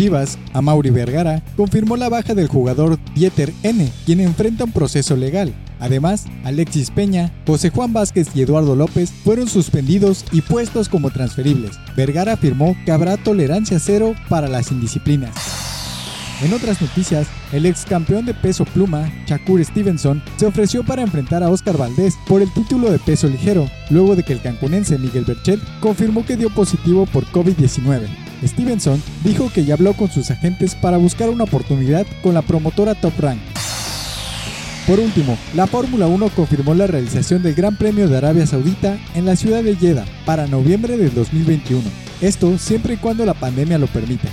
Chivas, Amaury Vergara, confirmó la baja del jugador Dieter N, quien enfrenta un proceso legal. Además, Alexis Peña, José Juan Vázquez y Eduardo López fueron suspendidos y puestos como transferibles. Vergara afirmó que habrá tolerancia cero para las indisciplinas. En otras noticias, el ex campeón de peso pluma, Shakur Stevenson, se ofreció para enfrentar a Oscar Valdés por el título de peso ligero, luego de que el cancunense Miguel Berchet confirmó que dio positivo por COVID-19. Stevenson dijo que ya habló con sus agentes para buscar una oportunidad con la promotora Top Rank. Por último, la Fórmula 1 confirmó la realización del Gran Premio de Arabia Saudita en la ciudad de Jeddah para noviembre del 2021. Esto siempre y cuando la pandemia lo permita.